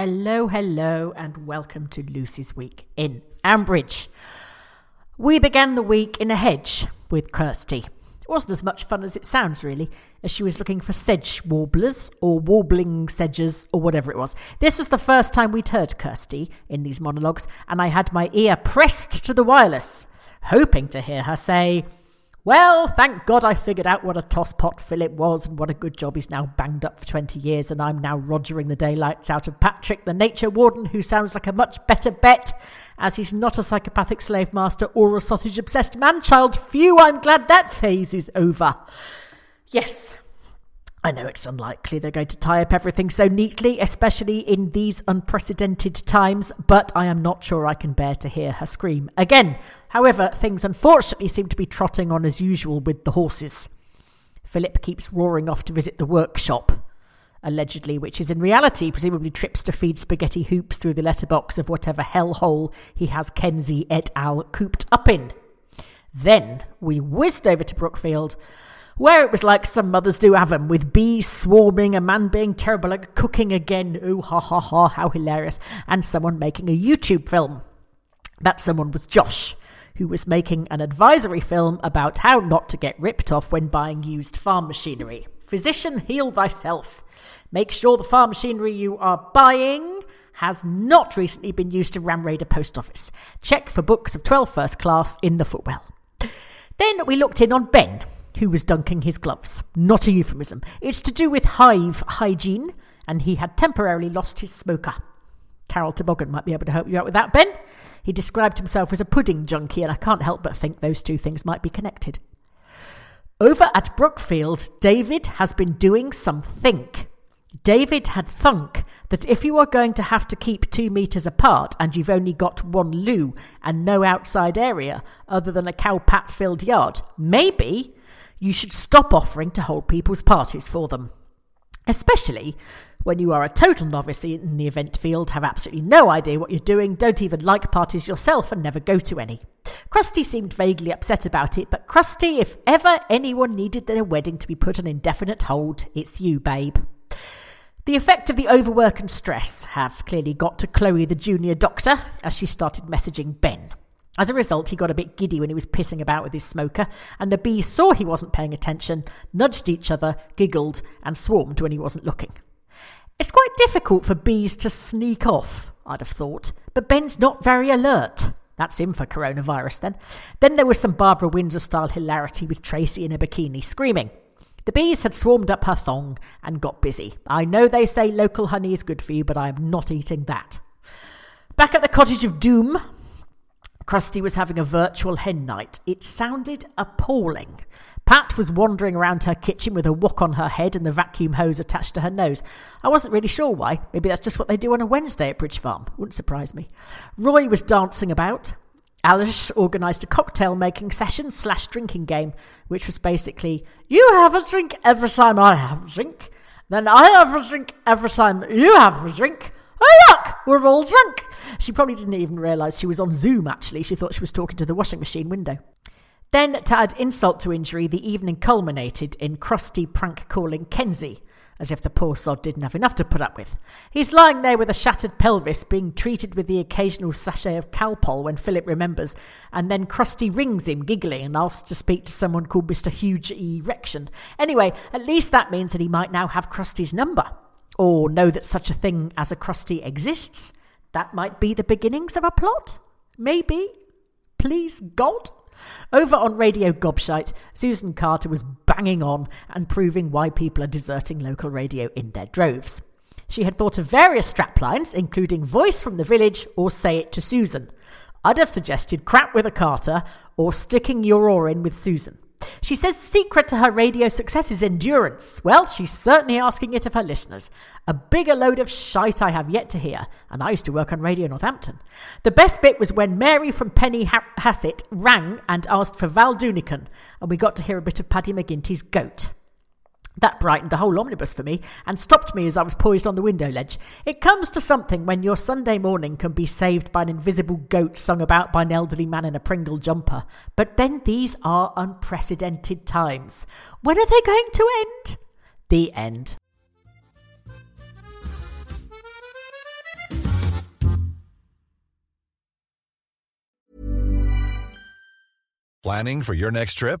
Hello, hello, and welcome to Lucy's Week in Ambridge. We began the week in a hedge with Kirsty. It wasn't as much fun as it sounds, really, as she was looking for sedge warblers or warbling sedges or whatever it was. This was the first time we'd heard Kirsty in these monologues, and I had my ear pressed to the wireless, hoping to hear her say, well, thank God I figured out what a tosspot Philip was and what a good job he's now banged up for 20 years, and I'm now rogering the daylights out of Patrick, the nature warden, who sounds like a much better bet, as he's not a psychopathic slave master or a sausage obsessed man child. Phew, I'm glad that phase is over. Yes, I know it's unlikely they're going to tie up everything so neatly, especially in these unprecedented times, but I am not sure I can bear to hear her scream again. However, things unfortunately seem to be trotting on as usual with the horses. Philip keeps roaring off to visit the workshop, allegedly, which is in reality presumably trips to feed spaghetti hoops through the letterbox of whatever hellhole he has Kenzie et al. cooped up in. Then we whizzed over to Brookfield where it was like some mothers do have 'em, with bees swarming, a man being terrible at cooking again, ooh ha ha ha, how hilarious, and someone making a YouTube film. That someone was Josh, who was making an advisory film about how not to get ripped off when buying used farm machinery. Physician, heal thyself. Make sure the farm machinery you are buying has not recently been used to ram raid a post office. Check for books of 12 first class in the footwell. Then we looked in on Ben, who was dunking his gloves. Not a euphemism. It's to do with hive hygiene, and he had temporarily lost his smoker. Carol Toboggan might be able to help you out with that, Ben. He described himself as a pudding junkie, and I can't help but think those two things might be connected. Over at Brookfield, David has been doing some think. David had thunk that if you are going to have to keep two metres apart and you've only got one loo and no outside area other than a cow pat filled yard, maybe you should stop offering to hold people's parties for them. Especially when you are a total novice in the event field, have absolutely no idea what you're doing, don't even like parties yourself, and never go to any. Krusty seemed vaguely upset about it, but Krusty, if ever anyone needed their wedding to be put on indefinite hold, it's you, babe. The effect of the overwork and stress have clearly got to Chloe, the junior doctor, as she started messaging Ben. As a result, he got a bit giddy when he was pissing about with his smoker, and the bees saw he wasn't paying attention, nudged each other, giggled, and swarmed when he wasn't looking. It's quite difficult for bees to sneak off, I'd have thought, but Ben's not very alert. That's him for coronavirus then. Then there was some Barbara Windsor style hilarity with Tracy in a bikini screaming. The bees had swarmed up her thong and got busy. I know they say local honey is good for you, but I am not eating that. Back at the cottage of doom, Krusty was having a virtual hen night. It sounded appalling. Pat was wandering around her kitchen with a wok on her head and the vacuum hose attached to her nose. I wasn't really sure why. Maybe that's just what they do on a Wednesday at Bridge Farm. Wouldn't surprise me. Roy was dancing about. Alice organised a cocktail making session slash drinking game, which was basically you have a drink every time I have a drink, then I have a drink every time you have a drink, We're all drunk. She probably didn't even realise she was on Zoom, actually. She thought she was talking to the washing machine window. Then, to add insult to injury, the evening culminated in Krusty prank calling Kenzie, as if the poor sod didn't have enough to put up with. He's lying there with a shattered pelvis, being treated with the occasional sachet of Calpol when Philip remembers, and then Krusty rings him, giggling, and asks to speak to someone called Mr. Huge Erection. Anyway, at least that means that he might now have Krusty's number or know that such a thing as a Krusty exists. That might be the beginnings of a plot. Maybe. Please God. Over on Radio Gobshite, Susan Carter was banging on and proving why people are deserting local radio in their droves. She had thought of various straplines, including Voice from the Village or Say It to Susan. I'd have suggested Crap with a Carter or Sticking Your Oar in with Susan. She says the secret to her radio success is endurance. Well, she's certainly asking it of her listeners. A bigger load of shite I have yet to hear, and I used to work on Radio Northampton. The best bit was when Mary from Penny ha- Hassett rang and asked for Val Doonican, and we got to hear a bit of Paddy McGinty's goat. That brightened the whole omnibus for me and stopped me as I was poised on the window ledge. It comes to something when your Sunday morning can be saved by an invisible goat sung about by an elderly man in a Pringle jumper. But then these are unprecedented times. When are they going to end? The end. Planning for your next trip?